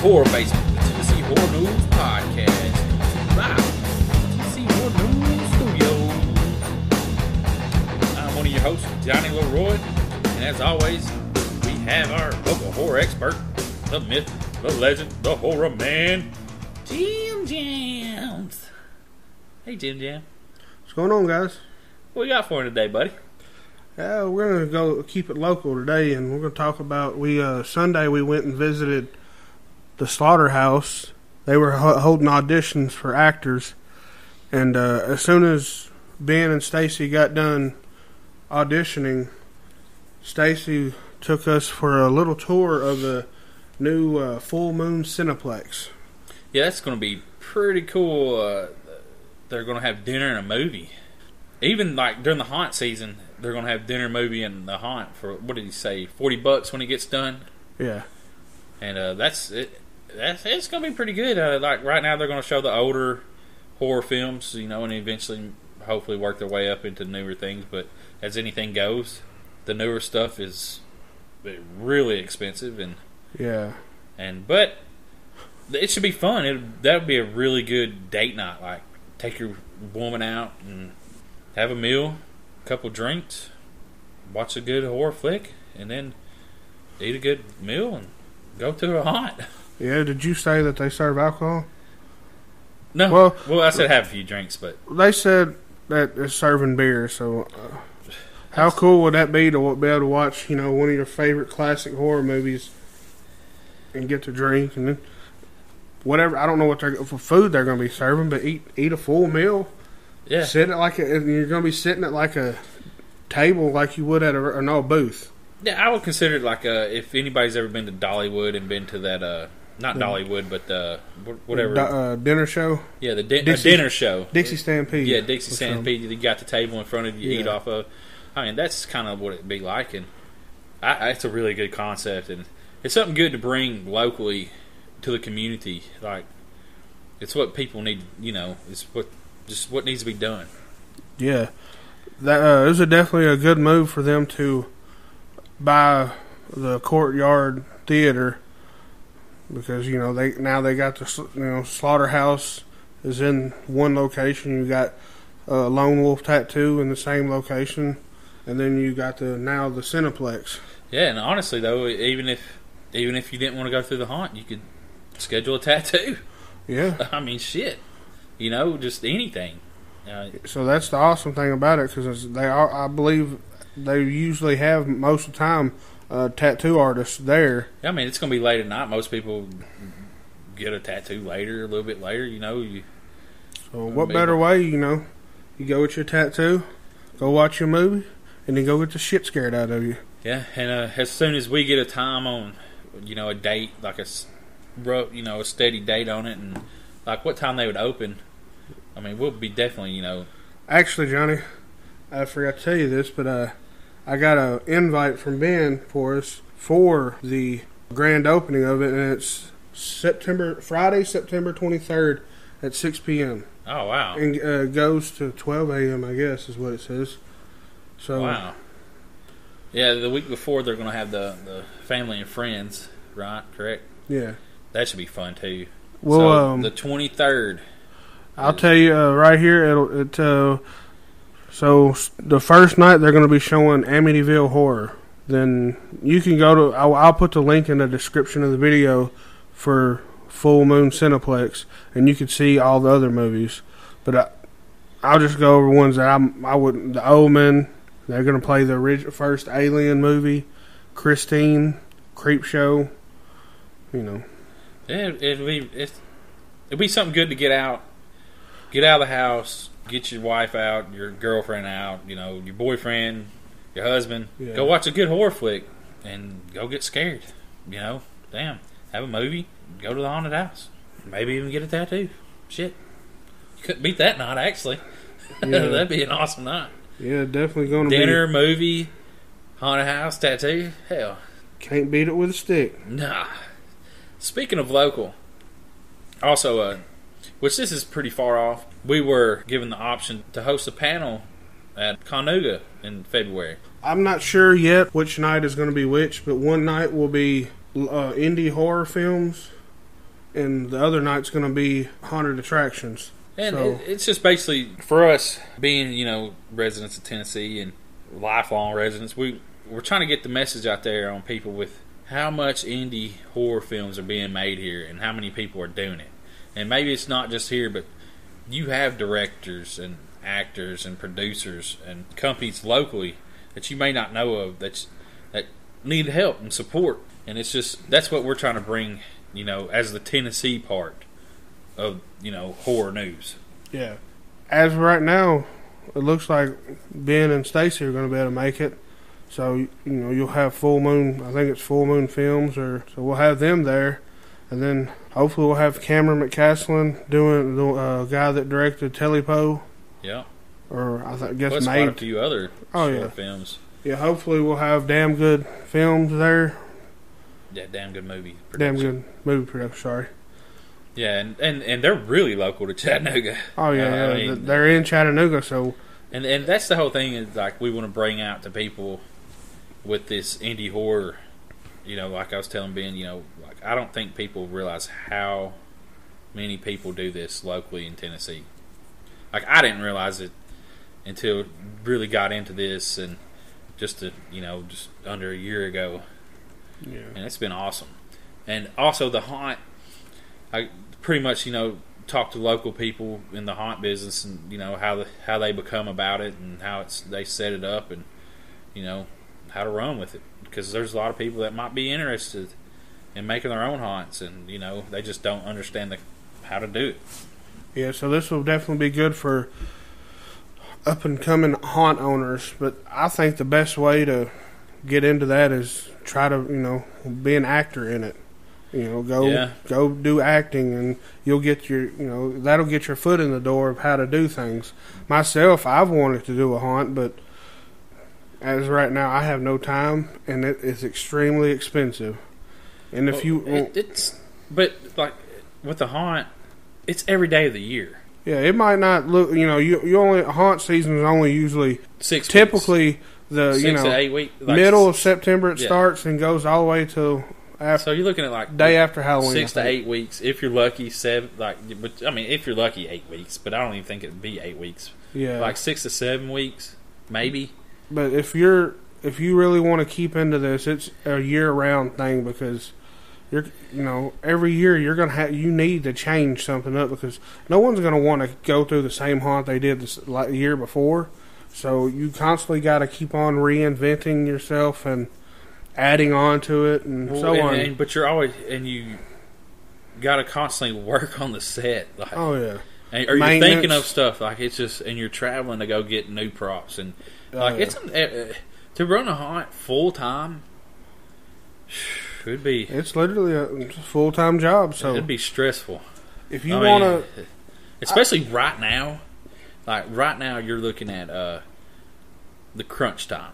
Horror Basement, the Tennessee Horror News Podcast. Live from Tennessee Horror News Studios. I'm one of your hosts, Johnny Leroy, and as always, we have our local horror expert, the myth, the legend, the horror man, Jim Jams. Hey, Jim Jam. What's going on, guys? What we got for you today, buddy? Uh, we're gonna go keep it local today, and we're gonna talk about we uh, Sunday we went and visited the slaughterhouse. They were ho- holding auditions for actors, and uh, as soon as Ben and Stacy got done auditioning, Stacy took us for a little tour of the new uh, Full Moon Cineplex. Yeah, that's going to be pretty cool. Uh, they're going to have dinner and a movie. Even like during the haunt season, they're going to have dinner, movie, and the haunt for what did he say? Forty bucks when it gets done, Yeah, and uh, that's it. That's it's going to be pretty good. Uh, like right now, they're going to show the older horror films, you know, and eventually, hopefully, work their way up into newer things. But as anything goes, the newer stuff is really expensive and yeah, and but it should be fun. It that would be a really good date night. Like take your woman out and have a meal, a couple drinks, watch a good horror flick, and then eat a good meal and go to a haunt. yeah. Did you say that they serve alcohol? No, well, Well- I said have a few drinks, but They said that they're serving beer, so uh, how cool would that be to be able to watch, you know, one of your favorite classic horror movies and get to drink and then whatever. I don't know what they're for food they're going to be serving, but eat eat a full meal. yeah, Sit at like a, and you're going to be sitting at like a table like you would at a no booth. yeah. I would consider it like uh, if anybody's ever been to Dollywood and been to that uh, not The- Dollywood, but wh- whatever. Di- uh, dinner show, yeah, the di- Dixie- dinner show. Dixie Stampede. Yeah, Dixie. Stampede. You got the table in front of you, eat off of. I mean, that's kind of what it'd be like, and I, I- it's a really good concept, and it's something good to bring locally to the community. Like, it's what people need. You know, it's what just what needs to be done. Yeah, that uh, it was a definitely a good move for them to buy the courtyard theater because you know they now they got the you know slaughterhouse is in one location. You got uh, Lone Wolf Tattoo in the same location, and then you got the now the Cineplex. Yeah, and honestly though, even if even if you didn't want to go through the haunt, you could schedule a tattoo. Yeah, I mean, shit. You know, just anything. Uh, so that's the awesome thing about it because they are I believe they usually have most of the time uh, tattoo artists there. Yeah, I mean, it's going to be late at night. Most people get a tattoo later, a little bit later. You know, you So what better way, you know? You go with your tattoo, go watch your movie, and then go get the shit scared out of you. yeah. And uh, as soon as we get a time on, you know, a date like a, you know, a steady date on it, and like what time they would open. I mean, we'll be definitely, you know, Actually, Johnny, I forgot to tell you this, but uh, I got an invite from Ben for us for the grand opening of it, and it's September Friday, September twenty third at six p.m. oh wow, and uh, goes to twelve a.m. I guess is what it says. So wow. Yeah, the week before they're going to have the the family and friends, right? Correct. yeah. That should be fun too. Well, so, um, the twenty third. I'll tell you uh, right here. It'll it. Uh, so the first night they're going to be showing Amityville Horror. Then you can go to. I'll, I'll put the link in the description of the video for Full Moon Cineplex, and you can see all the other movies. But I, I'll just go over ones that I'm. I wouldn't. The Omen. They're going to play the orig- first Alien movie, Christine, Creep Show. You know. Yeah, it'd be it'd be something good to get out, get out of the house, get your wife out, your girlfriend out, you know, your boyfriend, your husband. Yeah. Go watch a good horror flick and go get scared. You know, damn, have a movie, go to the haunted house, maybe even get a tattoo. Shit, you couldn't beat that night actually. Yeah. That'd be an awesome night. Yeah, definitely going to be. Dinner, movie, haunted house, tattoo. Hell, Can't beat it with a stick. Nah. Speaking of local, also, uh, which this is pretty far off, we were given the option to host a panel at ConNooga in February. I'm not sure yet which night is going to be which, but one night will be uh, indie horror films, and the other night's going to be haunted attractions. And So- it, it's just basically for us being, you know, residents of Tennessee and lifelong residents, we we're trying to get the message out there on people with how much indie horror films are being made here and how many people are doing it. And maybe it's not just here, but you have directors and actors and producers and companies locally that you may not know of that that need help and support. And it's just that's what we're trying to bring, you know, as the Tennessee part of you know horror news. Yeah. As right now, it looks like Ben and Stacy are going to be able to make it. So you know you'll have Full Moon. I think it's Full Moon Films, or so we'll have them there, and then hopefully we'll have Cameron McCasland doing the uh, guy that directed Telepo, Yeah, or I th- guess plus quite a made. few other Oh, short yeah. films. Yeah, hopefully we'll have damn good films there. Yeah, damn good movie. Damn good movie production. Sorry. Yeah, and, and and they're really local to Chattanooga. Oh yeah, Uh, I yeah. mean- they're in Chattanooga, so And and that's the whole thing is like we want to bring out to people with this indie horror. You know, like I was telling Ben, you know, like I don't think people realize how many people do this locally in Tennessee. Like I didn't realize it until really got into this and just a, you know just under a year ago yeah. and it's been awesome. And also the haunt, I pretty much you know talk to local people in the haunt business and you know how the, how they become about it and how it's they set it up and you know how to run with it because there's a lot of people that might be interested in making their own haunts and you know they just don't understand the how to do it. Yeah, so this will definitely be good for up and coming haunt owners. But I think the best way to get into that is try to, you know, be an actor in it. You know, go Yeah. go do acting, and you'll get your, you know, that'll get your foot in the door of how to do things. Myself, I've wanted to do a haunt, but as right now, I have no time, and it is extremely expensive. And if Well, you, it, it's but like with the haunt, it's every day of the year. yeah, it might not look, you know, you you only haunt season is only usually Six weeks. typically the six you know to eight weeks. Like, middle of September it Yeah. starts and goes all the way till after So you're looking at like day after Halloween. six to eight weeks. If you're lucky, seven. Like, but I mean, if you're lucky, eight weeks. But I don't even think it'd be eight weeks. Yeah, Like six to seven weeks, maybe. But if you're if you really want to keep into this, it's a year round thing because you're you know every year you're gonna have you need to change something up because no one's gonna want to go through the same haunt they did this like, year before. So you constantly got to keep on reinventing yourself and adding on to it and so and, on. and- but you're always and you got to constantly work on the set. Like, oh yeah, and, or you're thinking of stuff like it's just, and you're traveling to go get new props and Oh, like it's uh, uh, to run a haunt full time. Would be it's literally a full time job. So it'd be stressful. if you I want to especially right now. Like right now, you're looking at uh, the crunch time.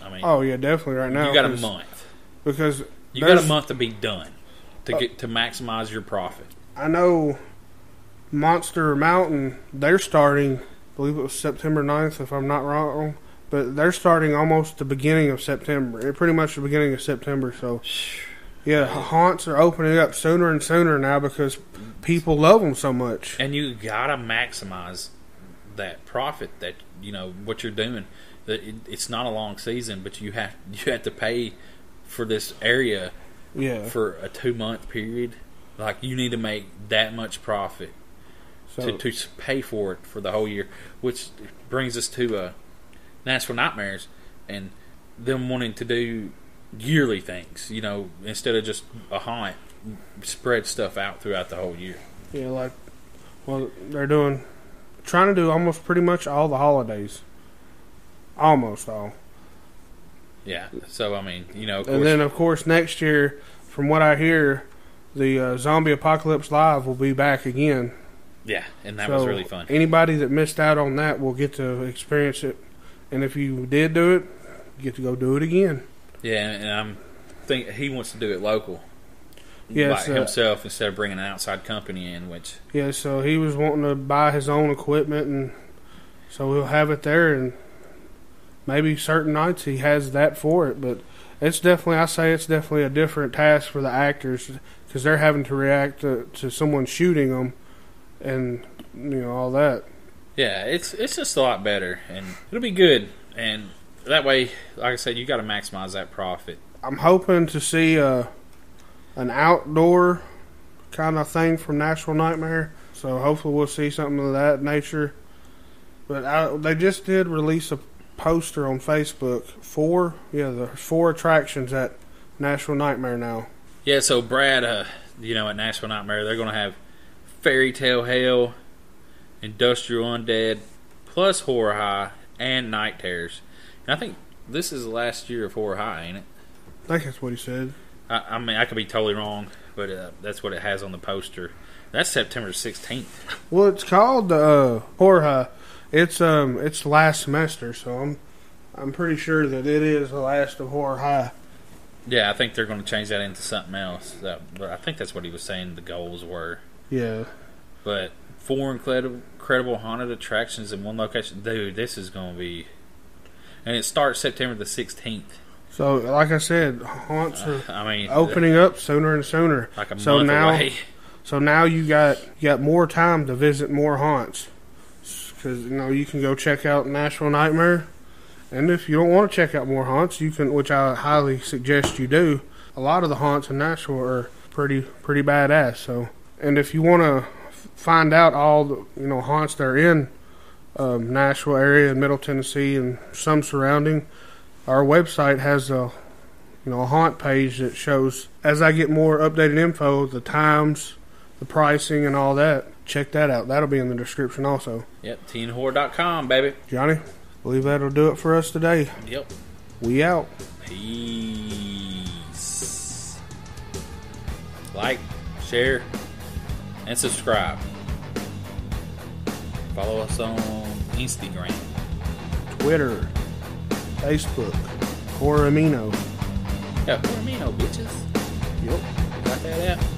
I mean, Oh yeah, definitely right now. you got a month. because You got a month to be done to Uh, get to maximize your profit. I know Monster Mountain. They're starting. I believe it was September 9th, if I'm not wrong. But they're starting almost the beginning of September. eh, Pretty much the beginning of September. So yeah, haunts are opening up sooner and sooner now because people love them so much. And you gotta maximize that profit that you know what you're doing. That it's not a long season, but you have you have to pay for this area Yeah. for a two month period. Like you need to make that much profit So to, to pay for it for the whole year, which brings us to uh, Nashville Nightmares and them wanting to do yearly things. You know, instead of just a haunt, spread stuff out throughout the whole year. yeah, like well, they're doing trying to do almost pretty much all the holidays. Almost all. Yeah. So I mean, you know, of And then, of course, next year, from what I hear, the uh, Zombie Apocalypse Live will be back again. Yeah, and that so was really fun. Anybody that missed out on that will get to experience it. And if you did do it, you get to go do it again. Yeah, and I'm think he wants to do it local. By uh, himself instead of bringing an outside company in, which Yeah, so he was wanting to buy his own equipment, and so he'll have it there. And maybe certain nights he has that for it. But it's definitely I say it's definitely a different task for the actors because they're having to react to, to someone shooting them, and you know all that. Yeah, it's it's just a lot better, and it'll be good. And that way, like I said, you got to maximize that profit. I'm hoping to see a an outdoor kind of thing from Nashville Nightmare. So hopefully we'll see something of that nature. But I, they just did release a poster on Facebook. Four, yeah, there's four attractions at Nashville Nightmare now. Yeah, so Brad, uh, you know, at Nashville Nightmare, they're going to have Fairy Tale Hell, Industrial Undead, plus Horror High and Night Terrors. And I think this is the last year of Horror High, ain't it? I think that's what he said. I, I mean, I could be totally wrong, but uh, that's what it has on the poster. That's September 16th. Well, it's called uh, Horror High. It's um, it's last semester, so I'm I'm pretty sure that it is the last of Horror High. Yeah, I think they're going to change that into something else. That, but I think that's what he was saying the goals were. Yeah, But four incredible, incredible haunted attractions in one location. Dude, this is going to be. And it starts September the 16th. so like I said, haunts uh, are I mean, opening up sooner and sooner. like so now, away. so now you got you got more time to visit more haunts because you know you can go check out Nashville Nightmare, and if you don't want to check out more haunts, you can, which I highly suggest you do. A lot of the haunts in Nashville are pretty pretty badass. So, and if you want to find out all the you know haunts that are in um, Nashville area and Middle Tennessee and some surrounding, our website has a you know a haunt page that shows as I get more updated info, the times, the pricing, and all that. Check that out. That'll be in the description also. Yep, teenhorror.com, baby. Johnny, believe that'll do it for us today. Yep. We out. Peace. Like, share, and subscribe. Follow us on Instagram. Twitter, Facebook, Horror Amino. Yeah, for me, no bitches. Yep. Got that out.